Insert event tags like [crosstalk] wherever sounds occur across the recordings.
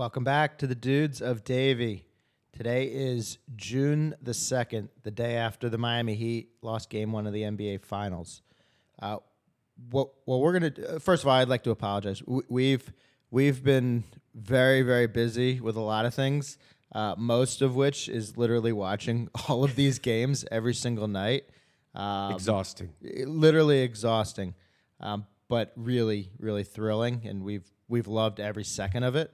Welcome back to the Dudes of Davie. Today is June the 2nd, the day after the Miami Heat lost game one of the NBA Finals. Uh, what, what we're going to first of all, I'd like to apologize. We, we've, we've been very, very busy with a lot of things, uh, most of which is literally watching [laughs] all of these games every single night. Um, Exhausting. literally exhausting, um, but really, really thrilling, and we've we've loved every second of it.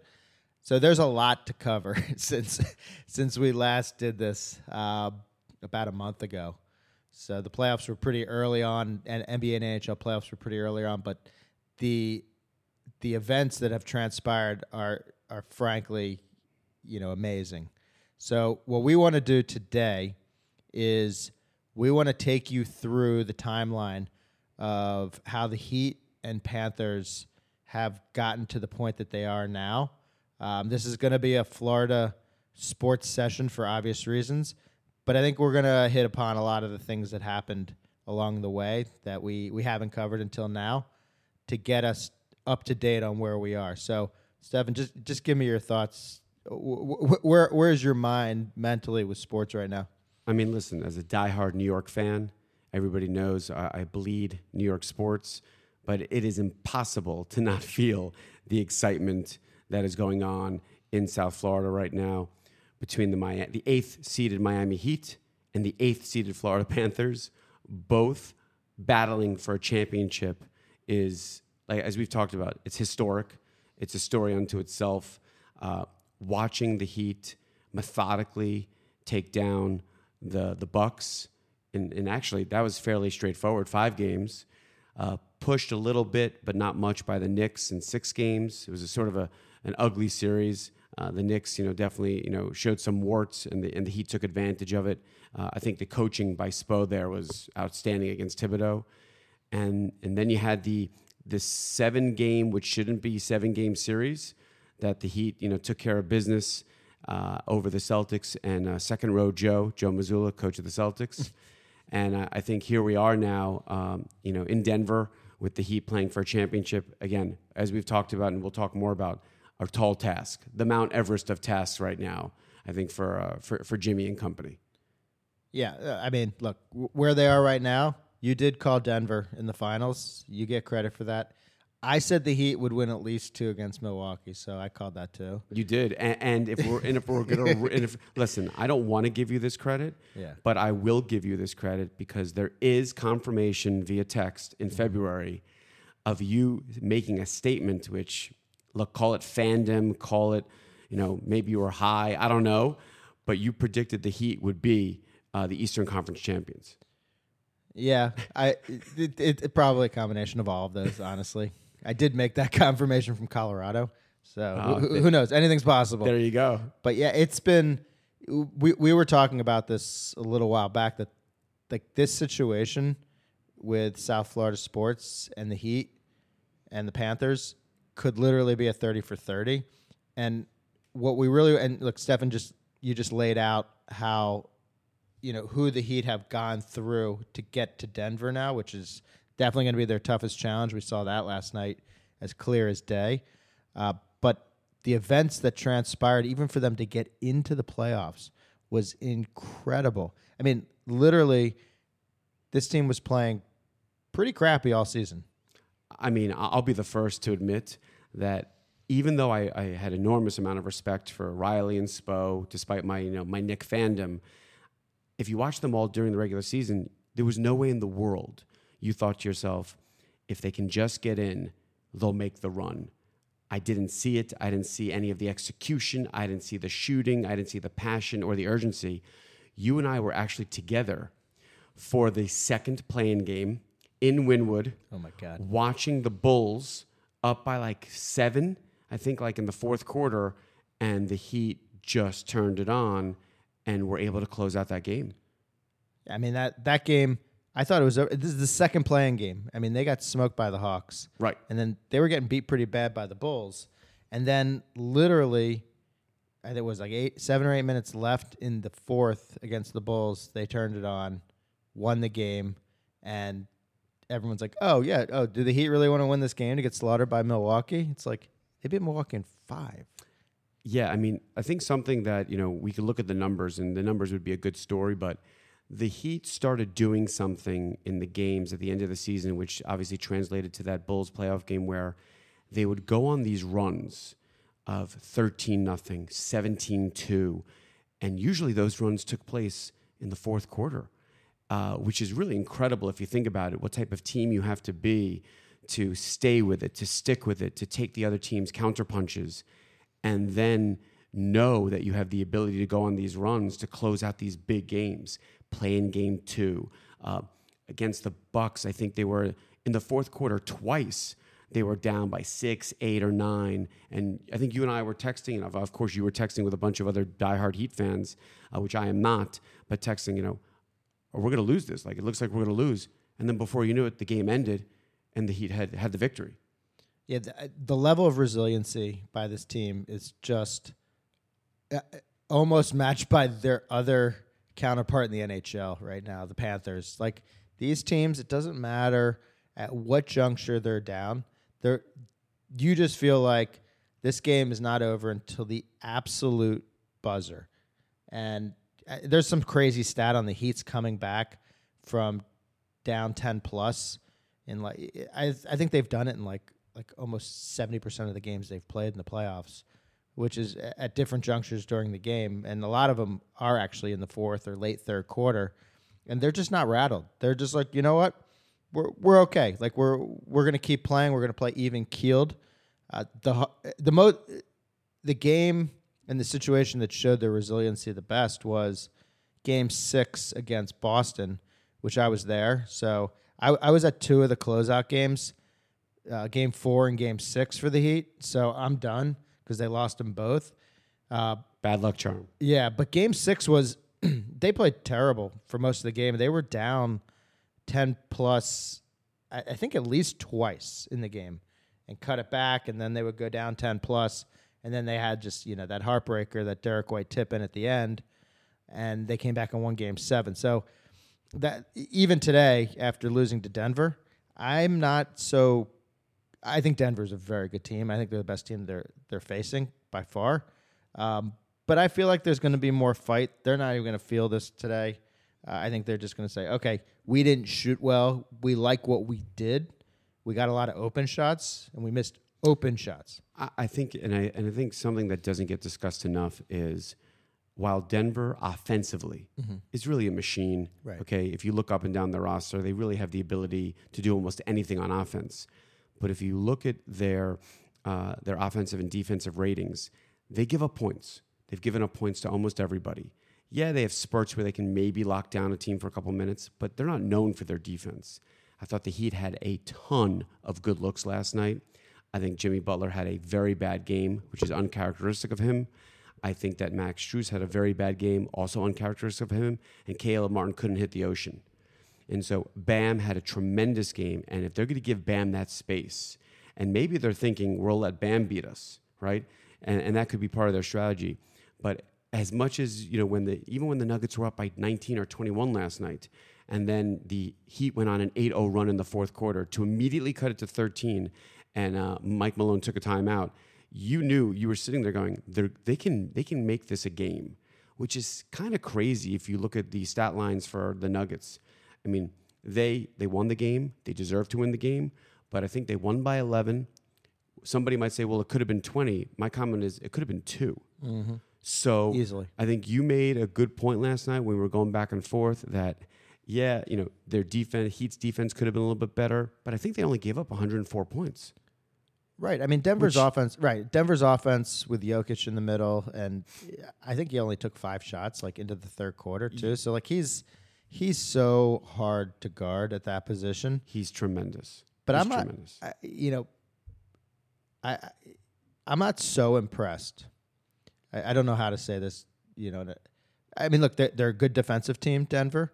So there's a lot to cover [laughs] since since we last did this uh, about a month ago. So the playoffs were pretty early on, and NBA and NHL playoffs were pretty early on, but the the events that have transpired are are frankly, you know, amazing. So what we want to do today is we want to take you through the timeline of how the Heat and Panthers have gotten to the point that they are now. Um, this is going to be a Florida sports session for obvious reasons, but I think we're going to hit upon a lot of the things that happened along the way that we, we haven't covered until now to get us up to date on where we are. So, Stefan, just just give me your thoughts. Wh- wh- Where where is your mind mentally with sports right now? I mean, listen, as a diehard New York fan, everybody knows I bleed New York sports, but it is impossible to not [laughs] feel the excitement that is going on in South Florida right now between the, Mi- the eighth seeded Miami Heat and the eighth seeded Florida [laughs] Panthers, both battling for a championship is like as we've talked about it's historic. It's a story unto itself. Uh, watching the heat methodically take down the the bucks and, and actually that was fairly straightforward five games. Uh, pushed a little bit but not much by the Knicks in six games. It was a sort of a an ugly series. Uh, the Knicks, you know, definitely, you know, showed some warts, and the and the Heat took advantage of it. Uh, I think the coaching by Spo there was outstanding against Thibodeau, and and then you had the the seven game, which shouldn't be seven game series, that the Heat, you know, took care of business uh, over the Celtics. And uh, second row Joe Joe Mazzulla, coach of the Celtics, [laughs] and I, I think here we are now, um, you know, in Denver with the Heat playing for a championship. Again, as we've talked about, and we'll talk more about a tall task, the Mount Everest of tasks right now. I think for uh, for for Jimmy and company. Yeah, uh, I mean, look where they are right now. You did call Denver in the finals. You get credit for that. I said the Heat would win at least two against Milwaukee, so I called that too. You did, and, and if we're and if we're gonna [laughs] and if, listen, I don't want to give you this credit, Yeah. but I will give you this credit because there is confirmation via text in February of you making a statement, which look, call it fandom, call it, you know, maybe you were high, I don't know, but you predicted the Heat would be uh, the Eastern Conference champions. Yeah, I it, it, it probably a combination of all of those. Honestly, I did make that [laughs] confirmation from Colorado, so Oh, who, who knows? Anything's possible. There you go. But yeah, it's been. We we were talking about this a little while back that like this situation with South Florida sports and the Heat and the Panthers could literally be a thirty for thirty, and what we really and look, Stefan just you just laid out how you know who the Heat have gone through to get to Denver now, which is definitely going to be their toughest challenge. We saw that last night as clear as day. Uh, but the events that transpired, even for them to get into the playoffs, was incredible. I mean, literally, this team was playing pretty crappy all season. I mean, I'll be the first to admit that even though I, I had enormous amount of respect for Riley and Spo, despite my you know my Knick fandom, if you watch them all during the regular season, there was no way in the world you thought to yourself, if they can just get in, they'll make the run. I didn't see it. I didn't see any of the execution. I didn't see the shooting. I didn't see the passion or the urgency. You and I were actually together for the second play-in game in Wynwood Oh my god! watching the Bulls up by like seven, I think like in the fourth quarter, and the Heat just turned it on and were able to close out that game. I mean that that game. I thought it was. This is the second play-in game. I mean, they got smoked by the Hawks. Right. and then they were getting beat pretty bad by the Bulls, and then literally, I think it was like eight, seven or eight minutes left in the fourth against the Bulls. They turned it on, won the game, and everyone's like, "Oh yeah, oh, do the Heat really want to win this game to get slaughtered by Milwaukee?" It's like they beat Milwaukee in five. Yeah, I mean, I think something that, you know, we could look at the numbers and the numbers would be a good story, but the Heat started doing something in the games at the end of the season, which obviously translated to that Bulls playoff game where they would go on these runs of 13 nothing, 17 2, and usually those runs took place in the fourth quarter, uh, which is really incredible if you think about it, what type of team you have to be to stay with it, to stick with it, to take the other team's counter punches, and then know that you have the ability to go on these runs to close out these big games. Play in game two uh, against the Bucks. I think they were in the fourth quarter twice. They were down by six, eight, or nine, and I think you and I were texting. And of, of course, you were texting with a bunch of other diehard Heat fans, uh, which I am not, but texting. You know, or we're going to lose this. Like it looks like we're going to lose. And then before you knew it, the game ended, and the Heat had had the victory. Yeah, the, the level of resiliency by this team is just uh, almost matched by their other counterpart in the NHL right now, the Panthers. Like these teams, it doesn't matter at what juncture they're down. They're you just feel like this game is not over until the absolute buzzer. And there's some crazy stat on the Heat's coming back from down 10 plus in like I I think they've done it in like like almost 70% of the games they've played in the playoffs, which is at different junctures during the game. And a lot of them are actually in the fourth or late third quarter. And they're just not rattled. They're just like, you know what? We're, we're okay. Like we're we're gonna keep playing. We're gonna play even keeled. Uh, the the mo- the game and the situation that showed their resiliency the best was Game Six against Boston, which I was there. So I, I was at two of the closeout games, uh, game four and game six for the Heat. So I'm done because they lost them both. Uh, Bad luck charm. yeah, but game six was [clears throat] they played terrible for most of the game. They were down ten plus, I, I think at least twice in the game, and cut it back, and then they would go down ten plus, and then they had just you know that heartbreaker that Derek White tip in at the end, and they came back and won game seven. So that even today, after losing to Denver, I'm not so. I think Denver's a very good team. I think they're the best team they're they're facing by far. Um, but I feel like there's going to be more fight. They're not even going to feel this today. Uh, I think they're just going to say, okay, we didn't shoot well. We like what we did. We got a lot of open shots, and we missed open shots. I, I think, and I and I think something that doesn't get discussed enough is while Denver offensively is really a machine. Right. Okay, if you look up and down the roster, they really have the ability to do almost anything on offense. But if you look at their uh, their offensive and defensive ratings, they give up points. They've given up points to almost everybody. Yeah, they have spurts where they can maybe lock down a team for a couple minutes, but they're not known for their defense. I thought the Heat had a ton of good looks last night. I think Jimmy Butler had a very bad game, which is uncharacteristic of him. I think that Max Strus had a very bad game, also uncharacteristic of him, and Caleb Martin couldn't hit the ocean. And so Bam had a tremendous game. And if they're going to give Bam that space, and maybe they're thinking, we'll let Bam beat us, right? And, and that could be part of their strategy. But as much as, you know, when the even when the Nuggets were up by 19 or 21 last night, and then the Heat went on an 8 0 run in the fourth quarter to immediately cut it to 13, and uh, Mike Malone took a timeout, you knew you were sitting there going, They're, they, can, they can make this a game, which is kind of crazy if you look at the stat lines for the Nuggets. I mean, they they won the game. They deserve to win the game, but I think they won by 11. Somebody might say, "Well, it could have been 20." My comment is, it could have been 2 So Easily. I think you made a good point last night when we were going back and forth that, yeah, you know, their defense, Heat's defense could have been a little bit better, but I think they only gave up 104 points. Right. I mean, Denver's Which- offense. Right. Denver's offense with Jokic in the middle, and I think he only took five shots like into the third quarter too. So like he's he's so hard to guard at that position. He's tremendous. But He's I'm not. tremendous. I, you know, I I- I'm not so impressed. I, I don't know how to say this. You know, I mean, look, they're, they're a good defensive team, Denver.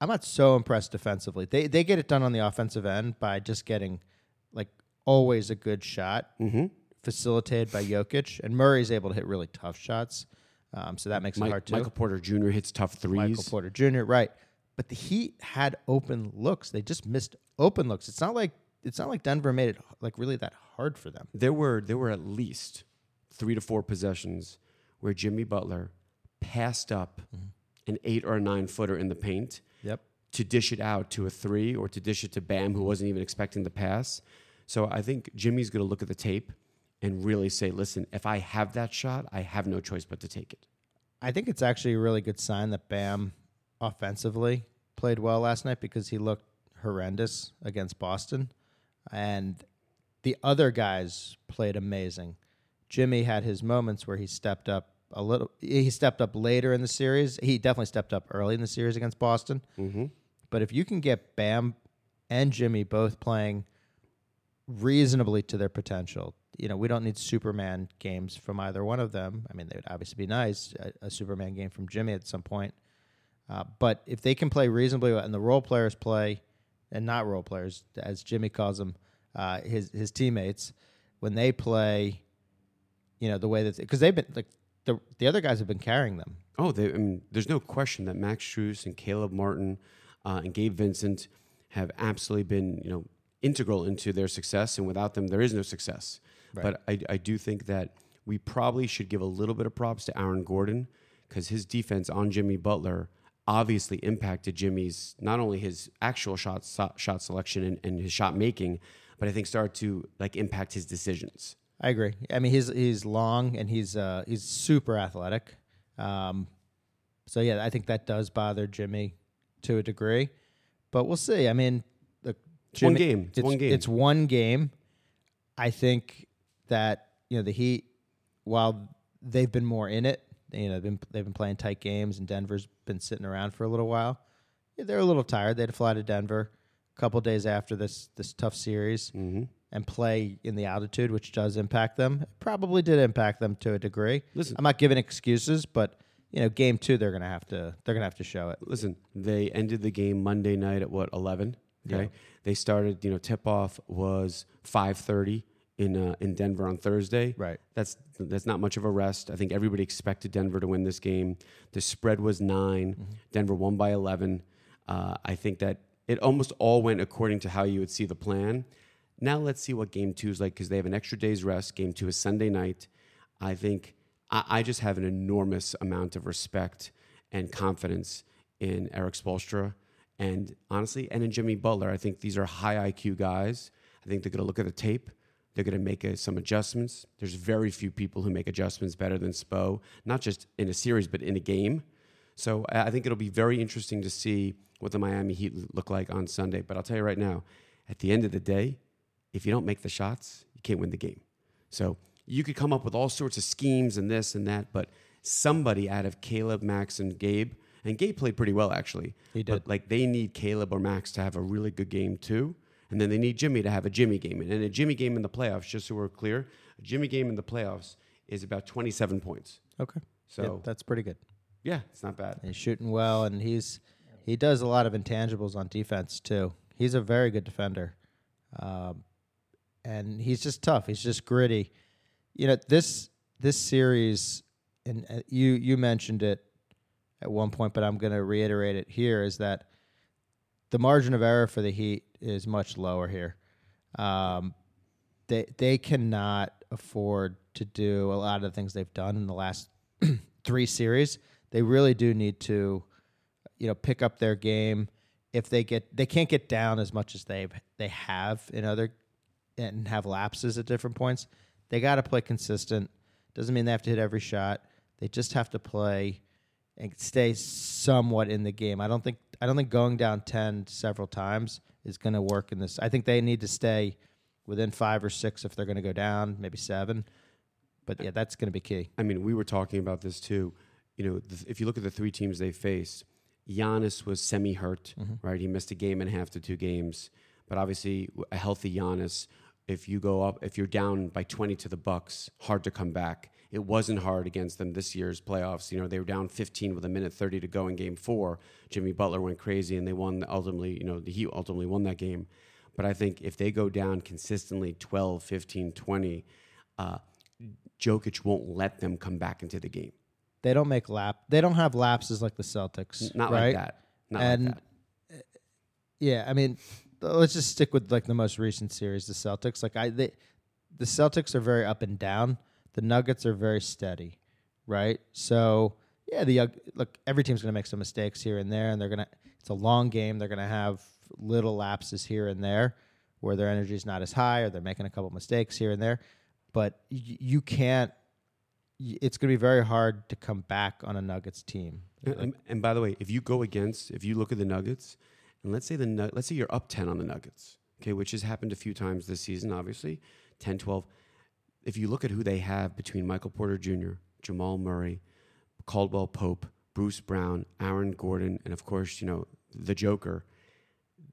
I'm not so impressed defensively. They they get it done on the offensive end by just getting like always a good shot Mm-hmm. facilitated by Jokic, and Murray's able to hit really tough shots. Um, so that makes it hard too. Michael Porter Jr. hits tough threes. Michael Porter Jr. Right, but the Heat had open looks. They just missed open looks. It's not like it's not like Denver made it like really that hard for them. There were there were at least three to four possessions where Jimmy Butler passed up an eight or a nine footer in the paint Yep. to dish it out to a three or to dish it to Bam, who wasn't even expecting the pass. So I think Jimmy's going to look at the tape and really say, listen, if I have that shot, I have no choice but to take it. I think it's actually a really good sign that Bam offensively played well last night because he looked horrendous against Boston. And the other guys played amazing. Jimmy had his moments where he stepped up a little. He stepped up later in the series. He definitely stepped up early in the series against Boston. Mm-hmm. But if you can get Bam and Jimmy both playing reasonably to their potential, you know, we don't need Superman games from either one of them. I mean, they would obviously be nice, a, a Superman game from Jimmy at some point. Uh, but if they can play reasonably well, and the role players play, and not role players, as Jimmy calls them, uh, his his teammates, when they play, you know, the way that because they've been like the the other guys have been carrying them. Oh, they, I mean, there's no question that Max Strus and Caleb Martin uh, and Gabe Vincent have absolutely been, you know, integral into their success, and without them, there is no success. But I, I do think that we probably should give a little bit of props to Aaron Gordon because his defense on Jimmy Butler obviously impacted Jimmy's not only his actual shot so- shot selection and, and his shot making, but I think started to like impact his decisions. I agree. I mean, he's he's long and he's uh, he's super athletic. Um, so yeah, I think that does bother Jimmy to a degree, but we'll see. I mean, the one game. It's It's one game. It's one game. I think that you know the Heat, while they've been more in it, you know, they've been they've been playing tight games, and Denver's been sitting around for a little while. Yeah, they're a little tired. They had to fly to Denver a couple days after this this tough series Mm-hmm. and play in the altitude, which does impact them. It probably did impact them to a degree. Listen. I'm not giving excuses, but you know, game two they're gonna have to they're gonna have to show it. Listen, they ended the game Monday night at what eleven? Okay, Yeah. they started. You know, tip off was five thirty in uh, in Denver on Thursday. Right. That's that's not much of a rest. I think everybody expected Denver to win this game. The spread was 9 Denver won by eleven. Uh, I think that it almost all went according to how you would see the plan. Now let's see what game two is like because they have an extra day's rest. Game two is Sunday night. I think I, I just have an enormous amount of respect and confidence in Erik Spoelstra and honestly, and in Jimmy Butler. I think these are high IQ guys. I think they're going to look at the tape. They're going to make uh, some adjustments. There's very few people who make adjustments better than Spo, not just in a series, but in a game. So I think it'll be very interesting to see what the Miami Heat look like on Sunday. But I'll tell you right now, at the end of the day, if you don't make the shots, you can't win the game. So you could come up with all sorts of schemes and this and that, but somebody out of Caleb, Max, and Gabe, and Gabe played pretty well actually. He But did. like they need Caleb or Max to have a really good game too. And then they need Jimmy to have a Jimmy game. And a Jimmy game in the playoffs, just so we're clear, a Jimmy game in the playoffs is about 27 points. Okay. So Yeah, that's pretty good. yeah, it's not bad. He's shooting well, and he's he does a lot of intangibles on defense too. He's a very good defender, um, and he's just tough. He's just gritty. You know this this series, and uh, you you mentioned it at one point, but I'm going to reiterate it here: is that the margin of error for the Heat is much lower here. Um, they they cannot afford to do a lot of the things they've done in the last [clears throat] three series. They really do need to, you know, pick up their game. If they get, they can't get down as much as they they have in other and have lapses at different points. They got to play consistent. Doesn't mean they have to hit every shot. They just have to play and stay somewhat in the game. I don't think I don't think going down ten several times is going to work in this. I think they need to stay within five or six if they're going to go down, maybe seven. But yeah, that's going to be key. I mean, we were talking about this too. You know, th- if you look at the three teams they faced, Giannis was semi-hurt, mm-hmm. right? He missed a game and a half to two games. But obviously, a healthy Giannis, if you go up, if you're down by 20 to the Bucks, hard to come back. It wasn't hard against them this year's playoffs. You know, they were down 15 with a minute 30 to go in game four. Jimmy Butler went crazy and they won ultimately, you know, the Heat ultimately won that game. But I think if they go down consistently 12, 15, 20, uh, Jokic won't let them come back into the game. They don't make lap. They don't have lapses like the Celtics. Not right? like that. Not And- like that. Yeah, I mean, let's just stick with like the most recent series, the Celtics. Like I, they, the Celtics are very up and down. The Nuggets are very steady, right? So yeah, the uh, look every team's going to make some mistakes here and there, and they're gonna. It's a long game. They're going to have little lapses here and there where their energy is not as high, or they're making a couple mistakes here and there. But y- you can't. It's going to be very hard to come back on a Nuggets team. And, and- and by the way, if you go against, if you look at the Nuggets, and let's say the let's say you're up 10 on the Nuggets, okay, which has happened a few times this season, obviously, 10, 12. If you look at who they have between Michael Porter Jr., Jamal Murray, Caldwell Pope, Bruce Brown, Aaron Gordon, and of course, you know, the Joker,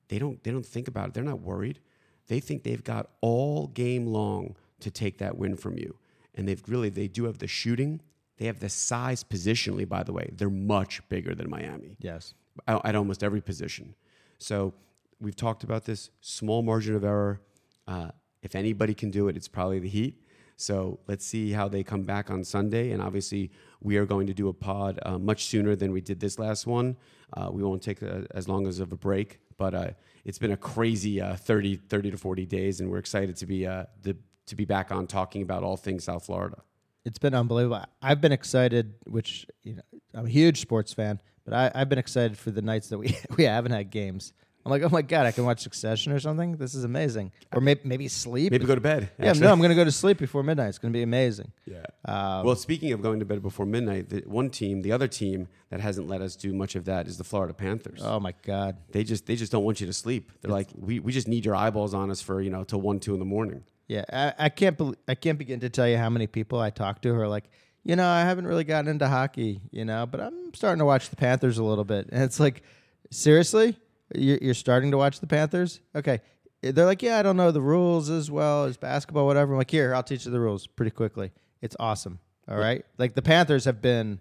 they don't they don't think about it. They're not worried. They think they've got all game long to take that win from you. And they've really they do have the shooting. They have the size positionally, by the way. They're much bigger than Miami Yes. at at almost every position. So we've talked about this small margin of error. Uh, if anybody can do it, it's probably the Heat. So let's see how they come back on Sunday. And obviously, we are going to do a pod uh, much sooner than we did this last one. Uh, we won't take a, as long as of a break, but uh, it's been a crazy uh, 30, 30 to 40 days, and we're excited to be uh, the, to be back on talking about all things South Florida. It's been unbelievable. I've been excited, which you know, I'm a huge sports fan, but I, I've been excited for the nights that we [laughs] we haven't had games. I'm like, oh my god, I can watch Succession or something. This is amazing. Or maybe maybe sleep. Maybe go to bed. yeah, actually. no, I'm gonna go to sleep before midnight. It's gonna be amazing. Yeah. Um, well, speaking of going to bed before midnight, the one team, the other team that hasn't let us do much of that is the Florida Panthers. oh my god. They just they just don't want you to sleep. They're like, we, we just need your eyeballs on us for you know till one two in the morning. Yeah, I, I can't bel I can't begin to tell you how many people I talk to who are like, you know, I haven't really gotten into hockey, you know, but I'm starting to watch the Panthers a little bit, and it's like, seriously, you're, you're starting to watch the Panthers? Okay, they're like, yeah, I don't know the rules as well as basketball, whatever. I'm like, here, I'll teach you the rules pretty quickly. It's awesome. All right, like the Panthers have been,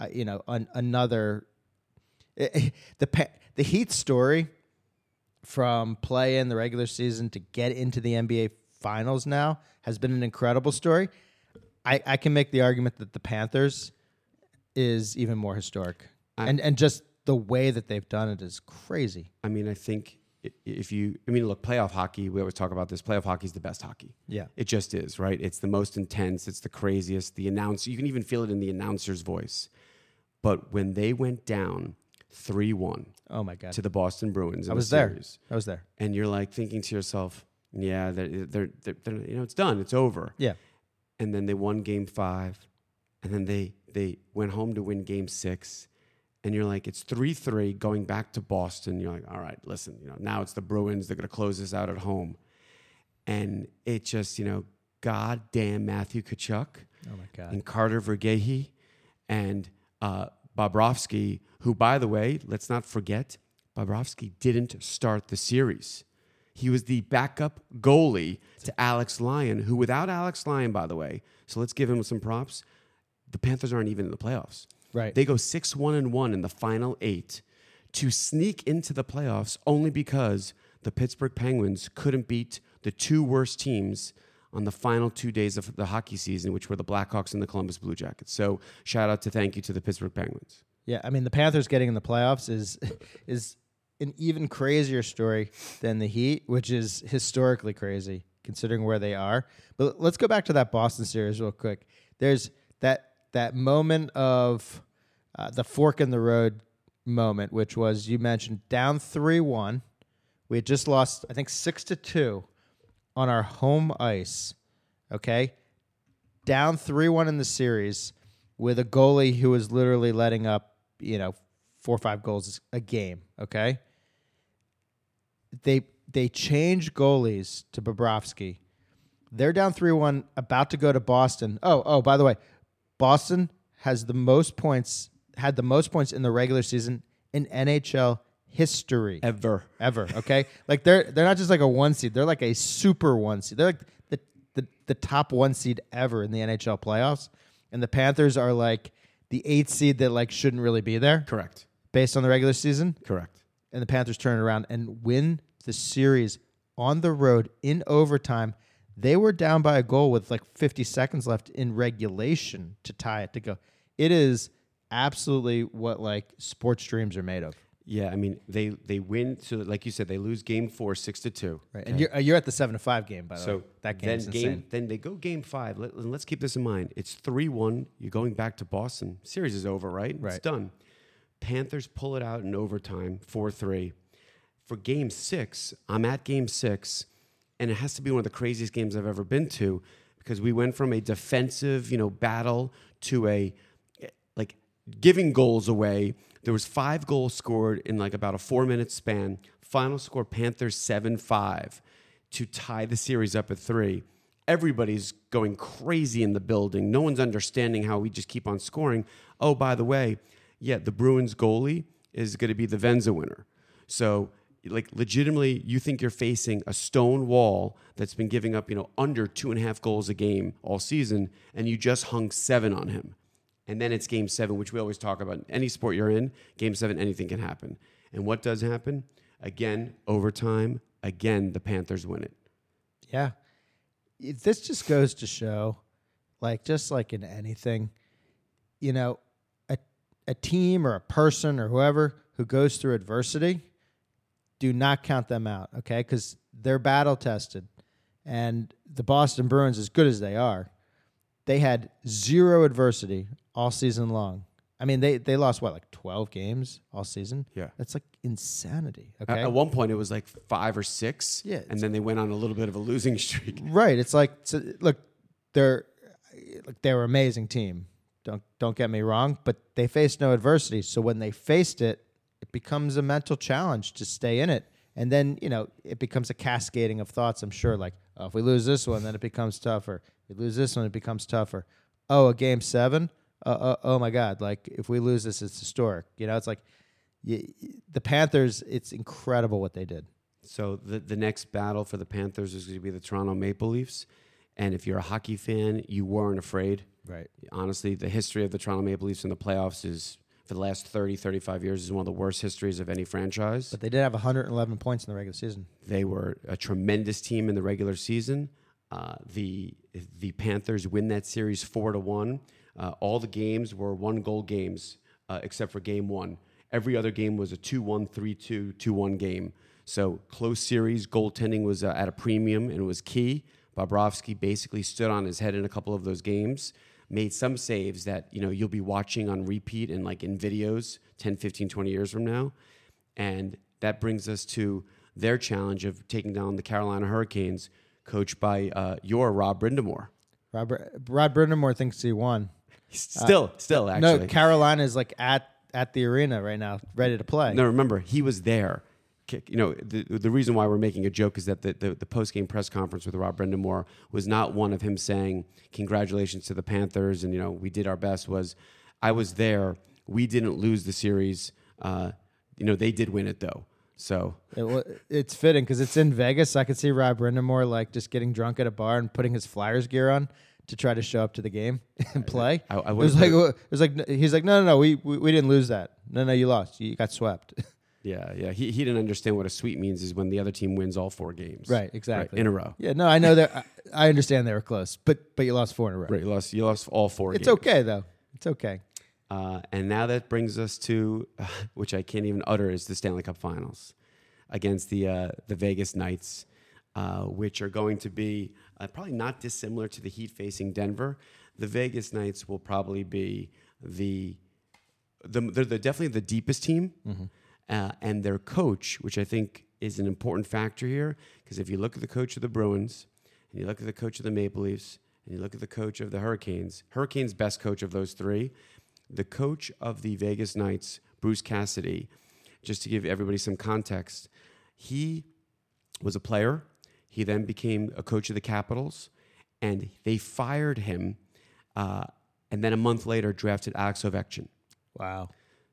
uh, you know, an, another the pa- the Heat story from play in the regular season to get into the NBA finals now has been an incredible story. I, I can make the argument that the Panthers is even more historic. I- and and just the way that they've done it is crazy. I mean, I think if you, I mean, look, playoff hockey. We always talk about this. Playoff hockey is the best hockey. Yeah. It just is, right? It's the most intense. It's the craziest. The announce you can even feel it in the announcer's voice. But when they went down three one Oh my god. to the Boston Bruins, in I the was there. series, I was there. and you're like thinking to yourself, yeah, they're, they're, they're, they're you know, it's done, it's over. Yeah. And then they won game five, and then they they went home to win game six, and you're like, it's three three going back to Boston. You're like, all right, listen, you know, now it's the Bruins. They're gonna close this out at home, and it just, you know, goddamn Matthew Tkachuk Oh my god. and Carter Verhaeghe and uh, Bobrovsky, who, by the way, let's not forget, Bobrovsky didn't start the series. He was the backup goalie to Alex Lyon, who, without Alex Lyon, by the way, so let's give him some props. The Panthers aren't even in the playoffs. Right. They go six one and one in the final eight to sneak into the playoffs only because the Pittsburgh Penguins couldn't beat the two worst teams on the final two days of the hockey season, which were the Blackhawks and the Columbus Blue Jackets. So shout out to thank you to the Pittsburgh Penguins. Yeah, I mean the Panthers getting in the playoffs is [laughs] is an even crazier story than the Heat, which is historically crazy considering where they are. But let's go back to that Boston series real quick. There's that that moment of uh, the fork in the road moment, which was you mentioned down three one. We had just lost, I think, six to two on our home ice. Okay, down 3 1 in the series with a goalie who was literally letting up, you know, four or five goals a game. Okay. They they changed goalies to Bobrovsky. They're down 3 1, about to go to Boston. Oh, oh, by the way, Boston has the most points, had the most points in the regular season in NHL history Ever. ever. Okay, [laughs] like they're they're not just like a one seed; they're like a super one seed. They're like the the, the top one seed ever in the NHL playoffs, and the Panthers are like the eighth seed that like shouldn't really be there Correct. based on the regular season. Correct. And the Panthers turn it around and win the series on the road in overtime. They were down by a goal with like 50 seconds left in regulation to tie it to go. It is absolutely what like sports dreams are made of. Yeah, I mean they they win. So like you said, they lose game four, six to two. Right. And you're, uh, you're at the seven to five game, by the So way. That then game's game insane. then they go game five. Let, let's keep this in mind. It's three one. You're going back to Boston. Series is over, right? Right. It's done. Panthers pull it out in overtime, four three. For game six, I'm at game six, and it has to be one of the craziest games I've ever been to because we went from a defensive, you know, battle to a like giving goals away. There was five goals scored in like about a four minute span. Final score Panthers seven five to tie the series up at three. Everybody's going crazy in the building. No one's understanding how we just keep on scoring. Oh, by the way, yeah, the Bruins goalie is going to be the Vezina winner. So, like, legitimately, you think you're facing a stone wall that's been giving up, you know, under two and a half goals a game all season, and you just hung seven on him. And then it's game seven, which we always talk about. Any sport you're in, game seven, anything can happen. And what does happen? Again, overtime. Again, the Panthers win it. Yeah. This just goes to show, like, just like in anything, you know, a, a team or a person or whoever who goes through adversity, do not count them out, okay? Because they're battle tested. And the Boston Bruins, as good as they are, they had zero adversity all season long. I mean, they, they lost what, like 12 games all season? Yeah. That's like insanity, At- okay? At one point, it was like five or six. Yeah, And then they went on a little bit of a losing [laughs] streak. Right. It's like so, look, they're like they were an amazing team. Don't don't get me wrong, but they faced no adversity. So when they faced it, it becomes a mental challenge to stay in it. And then, you know, it becomes a cascading of thoughts, I'm sure, like, oh, if we lose this one, then it becomes tougher. If we lose this one, it becomes tougher. Oh, a game seven? Uh, uh, oh my God. Like, if we lose this, it's historic. You know, it's like y the Panthers, it's incredible what they did. So the, the next battle for the Panthers is going to be the Toronto Maple Leafs. And if you're a hockey fan, you weren't afraid. Right. Honestly, the history of the Toronto Maple Leafs in the playoffs is, for the last 30, 35 years, is one of the worst histories of any franchise. But they did have 111 points in the regular season. They were a tremendous team in the regular season. Uh, the the Panthers win that series four to one. Uh, all the games were one goal games uh, except for game one. Every other game was a 2 1, 3 2, 2 1 game. So close series. Goaltending was uh, at a premium and it was key. Bobrovsky basically stood on his head in a couple of those games, made some saves that you know you'll be watching on repeat and like in videos 10, 15, 20 years from now. And that brings us to their challenge of taking down the Carolina Hurricanes, coached by uh, your Rob Brind'Amour. Robert Rod Brind'Amour thinks he won. Still, still, actually. Uh, No, Carolina is like at at the arena right now, ready to play. No, remember he was there. K- You know the the reason why we're making a joke is that the the, the post game press conference with Rob Brind'Amour was not one of him saying congratulations to the Panthers and you know we did our best. Was I was there. We didn't lose the series. Uh, you know they did win it though. So It, it's fitting because it's in Vegas. I could see Rob Brind'Amour like just getting drunk at a bar and putting his Flyers gear on to try to show up to the game [laughs] and play. I- I it was like it was like he's like no no no we, we we didn't lose that no no you lost you got swept [laughs] yeah, yeah, he he didn't understand what a sweep means is when the other team wins all four games. right exactly in a row. yeah no I know that I, I understand they were close but but you lost four in a row Right, you lost you lost all four. it's games. okay though it's okay Uh, and now that brings us to, [laughs] which I can't even utter, is the Stanley Cup Finals against the uh, the Vegas Knights, uh, which are going to be uh, probably not dissimilar to the Heat facing Denver. The Vegas Knights will probably be the, the they're, they're definitely the deepest team, uh, and their coach, which I think is an important factor here, because if you look at the coach of the Bruins, and you look at the coach of the Maple Leafs, and you look at the coach of the Hurricanes, Hurricanes best coach of those three, the coach of the Vegas Knights, Bruce Cassidy, just to give everybody some context, he was a player. He then became a coach of the Capitals, and they fired him. Uh, and then a month later, drafted Alex Ovechkin. wow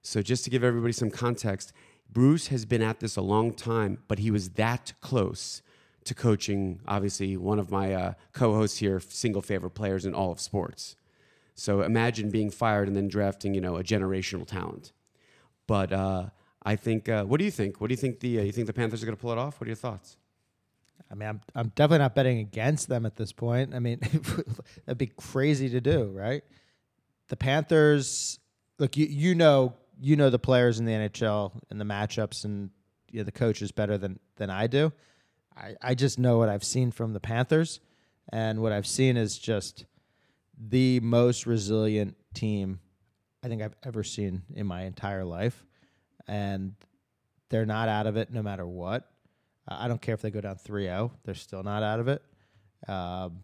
So just to give everybody some context, Bruce has been at this a long time, but he was that close to coaching, obviously, one of my uh, co-hosts here, single favorite players in all of sports. So imagine being fired and then drafting, you know, a generational talent. But uh, I think, uh, what do you think? What do you think the uh, you think the Panthers are going to pull it off? What are your thoughts? I mean I'm I'm definitely not betting against them at this point I mean [laughs] that'd be crazy to do right the Panthers look you you know you know the players in the NHL and the matchups and you know, the coaches better than than I do. I, I just know what I've seen from the Panthers, and what I've seen is just the most resilient team I think I've ever seen in my entire life, and they're not out of it no matter what. Uh, I don't care if they go down 3-0; they're still not out of it. Um,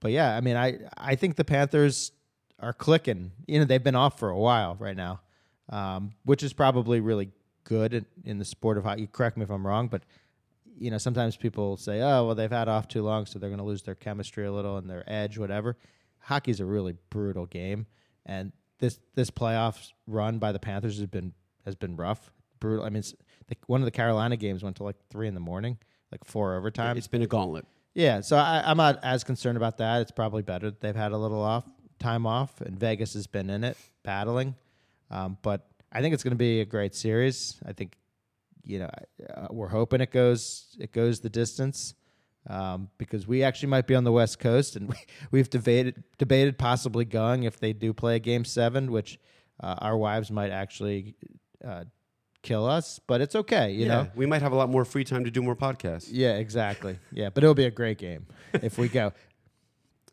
but yeah, I mean, I I think the Panthers are clicking. You know, they've been off for a while right now, um, which is probably really good in, in the sport of hockey. Correct me if I'm wrong, but you know, sometimes people say, "Oh, well, they've had off too long, so they're going to lose their chemistry a little and their edge, whatever." Hockey's a really brutal game, and this this playoffs run by the Panthers has been has been rough, brutal. I mean, the, one of the Carolina games went to like three in the morning, like four overtime. It's been a gauntlet. Yeah, so I, I'm not as concerned about that. It's probably better that they've had a little off time off, and Vegas has been in it battling. Um, but I think it's going to be a great series. I think you know uh, we're hoping it goes it goes the distance um, because we actually might be on the West Coast, and [laughs] we, we've debated debated possibly going if they do play a game seven, which uh, our wives might actually uh, kill us, but it's okay, you yeah, know. we might have a lot more free time to do more podcasts. Yeah, exactly. Yeah, but it'll be a great game [laughs] if we go.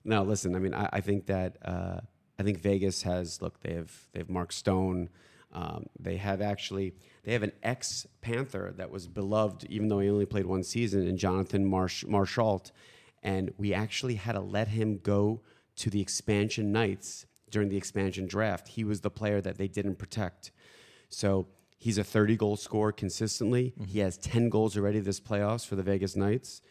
No, listen. I mean, I, I think that uh, I think Vegas has look. They have they have Mark Stone. Um, they have actually they have an ex Panther that was beloved, even though he only played one season, in Jonathan Marsh Marchessault, and we actually had to let him go to the expansion Knights during the expansion draft. He was the player that they didn't protect. So he's a 30 goal scorer consistently. Mm-hmm. He has 10 goals already this playoffs for the Vegas Knights,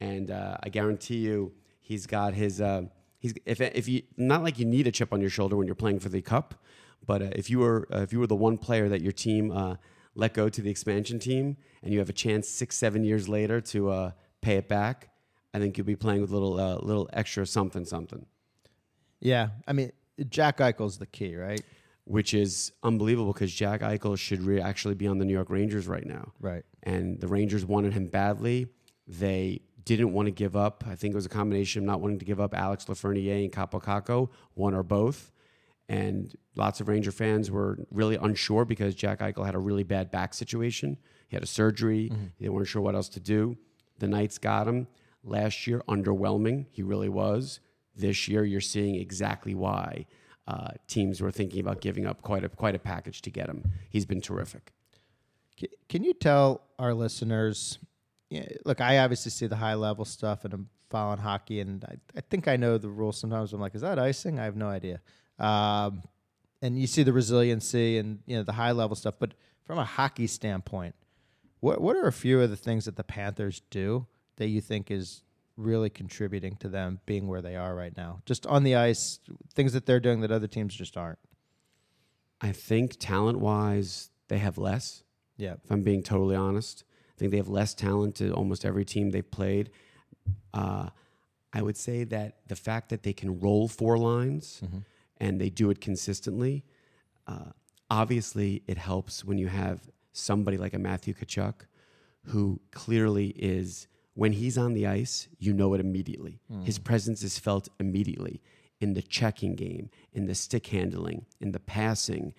and uh, I guarantee you he's got his. Uh, he's if if you not like you need a chip on your shoulder when you're playing for the cup, but uh, if you were uh, if you were the one player that your team uh, let go to the expansion team, and you have a chance six seven years later to uh, pay it back, I think you'll be playing with a little uh, little extra something something. Yeah, I mean Jack Eichel's the key, right? Which is unbelievable because Jack Eichel should re- actually be on the New York Rangers right now. Right. And the Rangers wanted him badly. They didn't want to give up. I think it was a combination of not wanting to give up Alex Lafreniere and Kaapo Kakko, one or both. And lots of Ranger fans were really unsure because Jack Eichel had a really bad back situation. He had a surgery. Mm-hmm. They weren't sure what else to do. The Knights got him. Last year, underwhelming. He really was. This year, you're seeing exactly why uh, teams were thinking about giving up quite a quite a package to get him. He's been terrific. Can you tell our listeners? Yeah, look, I obviously see the high level stuff, and I'm following hockey, and I, I think I know the rules. Sometimes I'm like, is that icing? I have no idea. Um, and you see the resiliency and you know the high level stuff. But from a hockey standpoint, what what are a few of the things that the Panthers do that you think is really contributing to them being where they are right now? Just on the ice, things that they're doing that other teams just aren't. I think talent wise, they have less. Yeah. If I'm being totally honest, I think they have less talent to almost every team they've played. Uh, I would say that the fact that they can roll four lines. Mm-hmm and they do it consistently. Uh, obviously, it helps when you have somebody like a Matthew Tkachuk who clearly is, when he's on the ice, you know it immediately. Mm. His presence is felt immediately in the checking game, in the stick handling, in the passing.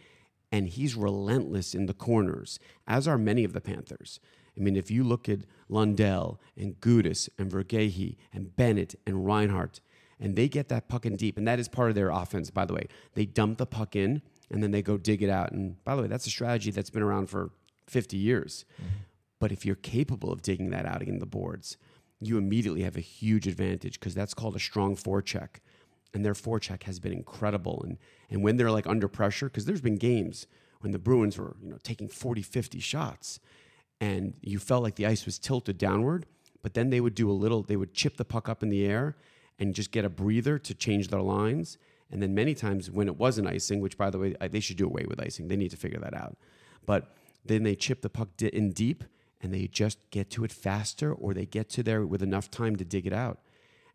And he's relentless in the corners, as are many of the Panthers. I mean, if you look at Lundell and Gudas and Verhaeghe and Bennett and Reinhart, and they get that puck in deep. And that is part of their offense, by the way. They dump the puck in and then they go dig it out. And by the way, that's a strategy that's been around for 50 years. Mm-hmm. But if you're capable of digging that out in the boards, you immediately have a huge advantage because that's called a strong forecheck. And their forecheck has been incredible. And, and when they're like under pressure, because there's been games when the Bruins were, you know, taking 40, 50 shots and you felt like the ice was tilted downward, but then they would do a little, they would chip the puck up in the air and just get a breather to change their lines. And then many times when it wasn't icing, which by the way, they should do away with icing. They need to figure that out. But then they chip the puck in deep and they just get to it faster or they get to there with enough time to dig it out.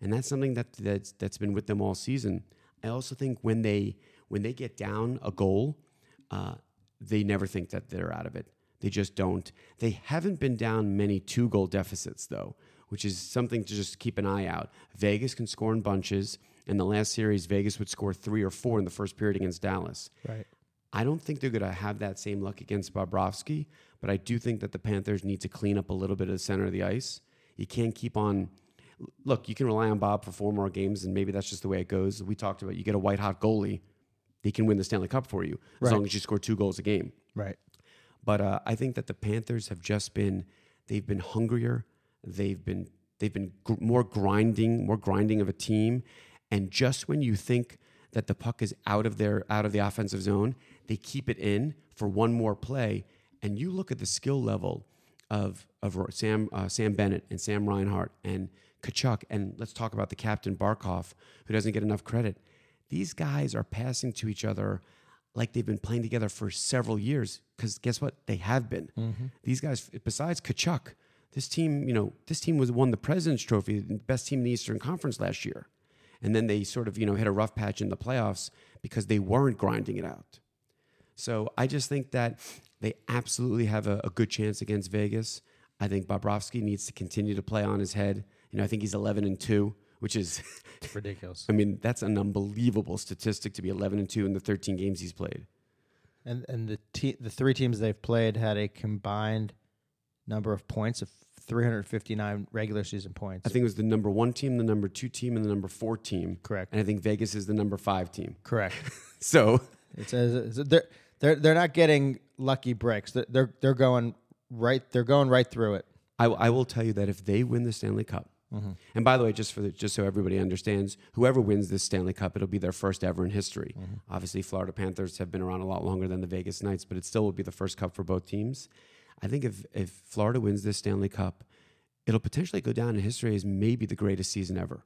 And that's something that that's, that's been with them all season. I also think when they when they get down a goal, uh, they never think that they're out of it. They just don't. They haven't been down many two goal deficits though which is something to just keep an eye out. Vegas can score in bunches. In the last series, Vegas would score three or four in the first period against Dallas. Right. I don't think they're going to have that same luck against Bobrovsky, but I do think that the Panthers need to clean up a little bit of the center of the ice. You can't keep on. Look, you can rely on Bob for four more games, and maybe that's just the way it goes. We talked about you get a white hot goalie, he can win the Stanley Cup for you as Right. long as you score two goals a game. Right. But uh, I think that the Panthers have just been they've been hungrier. They've been they've been gr- more grinding, more grinding of a team. And just when you think that the puck is out of their out of the offensive zone, they keep it in for one more play. And you look at the skill level of of Sam uh, Sam Bennett and Sam Reinhart and Tkachuk, and let's talk about the captain Barkov, who doesn't get enough credit. These guys are passing to each other like they've been playing together for several years. Because guess what? They have been. Mm-hmm. These guys, besides Tkachuk, this team, you know, this team was won the President's Trophy, the best team in the Eastern Conference last year, and then they sort of, you know, hit a rough patch in the playoffs because they weren't grinding it out. So I just think that they absolutely have a, a good chance against Vegas. I think Bobrovsky needs to continue to play on his head. You know, I think he's 11 and two, which is It's ridiculous. [laughs] I mean, that's an unbelievable statistic to be 11 and 2 in the 13 games he's played. And and the te- the three teams they've played had a combined number of points of 359 regular season points. I think it was the number one team, the number two team, and the number four team. correct. And I think Vegas is the number five team. Correct. [laughs] So, It says it's- they're they're they're not getting lucky breaks. They're they're, they're going right. They're going right through it. I, I will tell you that if they win the Stanley Cup, and by the way, just for the, just so everybody understands, whoever wins this Stanley Cup, it'll be their first ever in history. Obviously, Florida Panthers have been around a lot longer than the Vegas Knights, but it still will be the first cup for both teams. I think if if Florida wins this Stanley Cup, it'll potentially go down in history as maybe the greatest season ever.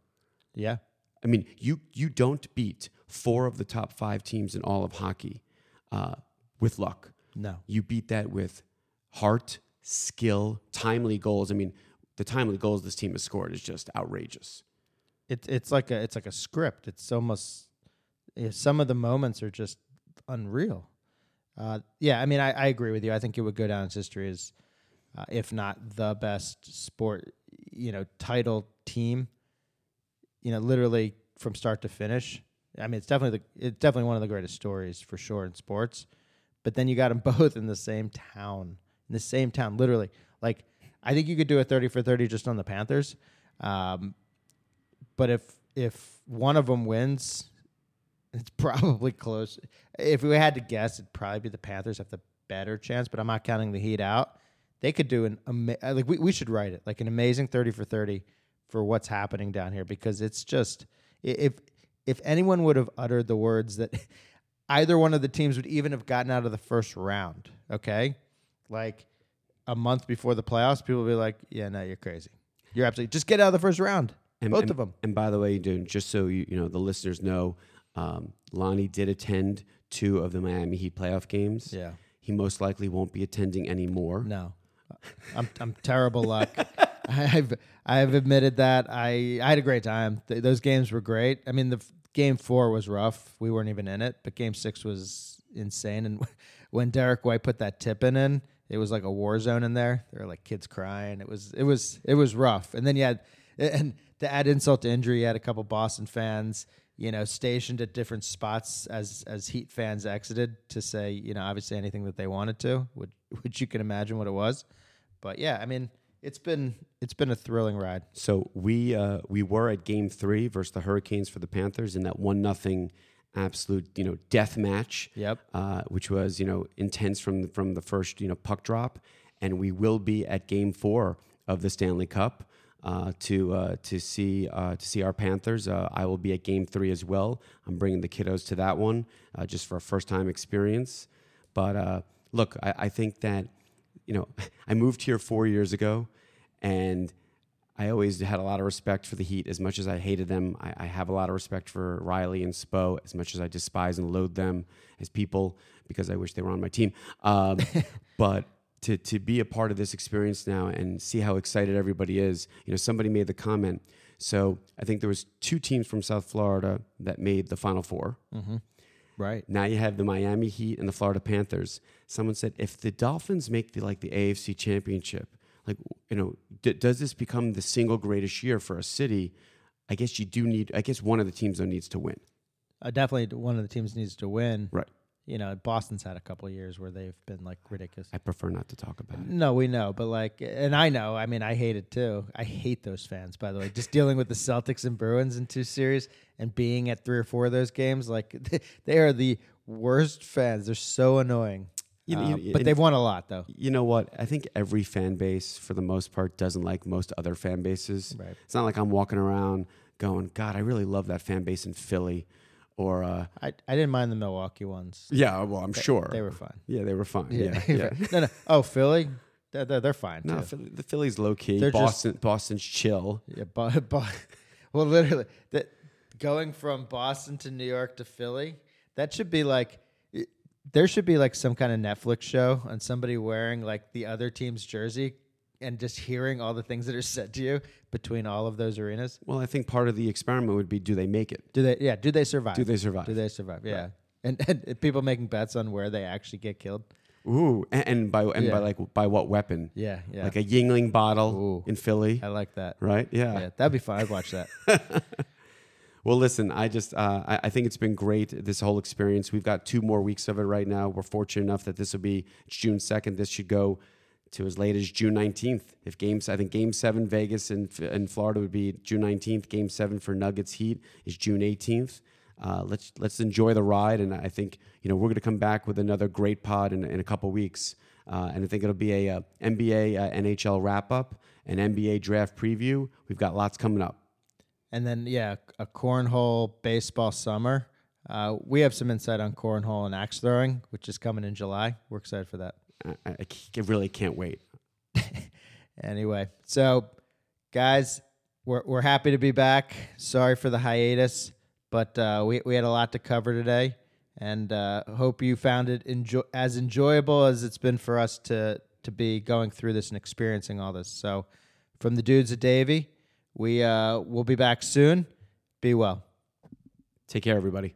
Yeah. I mean, you you don't beat four of the top five teams in all of hockey uh, with luck. No. You beat that with heart, skill, timely goals. I mean, the timely goals this team has scored is just outrageous. It's it's like a it's like a script. It's almost yeah, some of the moments are just unreal. Uh, yeah, I mean, I, I agree with you. I think it would go down as history as, uh, if not the best sport, you know, title team. You know, literally from start to finish. I mean, it's definitely the, it's definitely one of the greatest stories for sure in sports. But then you got them [laughs] both in the same town, in the same town, literally. Like, I think you could do a thirty for thirty just on the Panthers. Um, but if if one of them wins, it's [laughs] probably close. If we had to guess, it'd probably be the Panthers have the better chance. But I'm not counting the Heat out. They could do an ama- uh, like we, we should write it like an amazing thirty for thirty for what's happening down here because it's just if if anyone would have uttered the words that [laughs] either one of the teams would even have gotten out of the first round, okay, like a month before the playoffs, people would be like, "Yeah, no, you're crazy. You're absolutely just get out of the first round." And, Both and- of them. And by the way, dude, just so you you know, the listeners know, um, Lonnie did attend two of the Miami Heat playoff games. Yeah. He most likely won't be attending anymore. No, I'm I'm terrible luck. [laughs] I've I've admitted that I I had a great time. Th- those games were great. I mean, the f- game four was rough. We weren't even in it, but game six was insane. And [laughs] when Derrick White put that tip in, in it was like a war zone in there. There were like kids crying. It was it was it was rough. And then you had and to add insult to injury, you had a couple Boston fans. You know, stationed at different spots as as Heat fans exited to say, you know, obviously anything that they wanted to, which [laughs] which you can imagine what it was. But yeah, I mean, it's been it's been a thrilling ride. So we uh, we were at Game Three versus the Hurricanes for the Panthers in that one nothing absolute you know death match. Yep. Uh, which was you know intense from the, from the first you know puck drop, and we will be at Game Four of the Stanley Cup. Uh, to uh, to see uh, to see our Panthers, uh, I will be at Game Three as well. I'm bringing the kiddos to that one uh, just for a first time experience. But uh, look, I, I think that you know [laughs] I moved here four years ago, and I always had a lot of respect for the Heat. As much as I hated them, I, I have a lot of respect for Riley and Spo. As much as I despise and loathe them as people, because I wish they were on my team. Um, [laughs] but to to be a part of this experience now and see how excited everybody is, you know, somebody made the comment. So I think there was two teams from South Florida that made the Final Four. Right. Now you have the Miami Heat and the Florida Panthers. Someone said if the Dolphins make the like the AFC Championship, like you know, d- does this become the single greatest year for a city? I guess you do need. I guess one of the teams though needs to win. Uh, definitely one of the teams needs to win. Right. you know, Boston's had a couple of years where they've been like ridiculous. I prefer not to talk about it. No, we know, but like, and I know. I mean, I hate it too. I hate those fans. By the way, just dealing with the Celtics and Bruins in two series and being at three or four of those games, like [laughs] they are the worst fans. They're so annoying. You Um, you- but and- they've won a lot though. You know what? I think every fan base, for the most part, doesn't like most other fan bases. Right. It's not like I'm walking around going, God, I really love that fan base in Philly. Or, uh, I, I didn't mind the Milwaukee ones. yeah, well, I'm sure. They were fine. yeah, they were fun. Yeah. yeah. [laughs] no, no. Oh, Philly, they're, they're, they're fine. No, too. Philly, the Philly's low key. They're just- Boston, Boston's chill. Yeah, but, [laughs] but well, literally, that going from Boston to New York to Philly, that should be like there should be like some kind of Netflix show on somebody wearing like the other team's jersey and just hearing all the things that are said to you between all of those arenas. Well, I think part of the experiment would be do they make it? Do they? Yeah. Do they survive? Do they survive? Do they survive? Yeah. And, and [laughs] people making bets on where they actually get killed. Ooh, and, and by and by like by what weapon? Yeah. Yeah. Like a Yuengling bottle Ooh. in Philly, I like that. right? Yeah. Yeah, that'd be fun. I'd watch that. [laughs] Well, listen, I just uh, I, I think it's been great this whole experience. We've got two more weeks of it right now. We're fortunate enough that this will be June second. This should go to as late as June nineteenth. If games, I think Game Seven Vegas and in Florida would be June nineteenth. Game Seven for Nuggets Heat is June eighteenth. Uh, let's let's enjoy the ride, and I think you know we're going to come back with another great pod in, in a couple weeks, uh, and I think it'll be a, uh NBA uh, NHL wrap up, an NBA draft preview. We've got lots coming up. And then, yeah, a cornhole baseball summer. Uh, we have some insight on cornhole and axe throwing, which is coming in July. We're excited for that. I, I really can't wait. [laughs] Anyway, so guys, we're we're happy to be back. Sorry for the hiatus, but uh, we we had a lot to cover today, and uh, hope you found it enjoy as enjoyable as it's been for us to to be going through this and experiencing all this. So, from the dudes at Davie, we uh, will be back soon. Be well. Take care, everybody.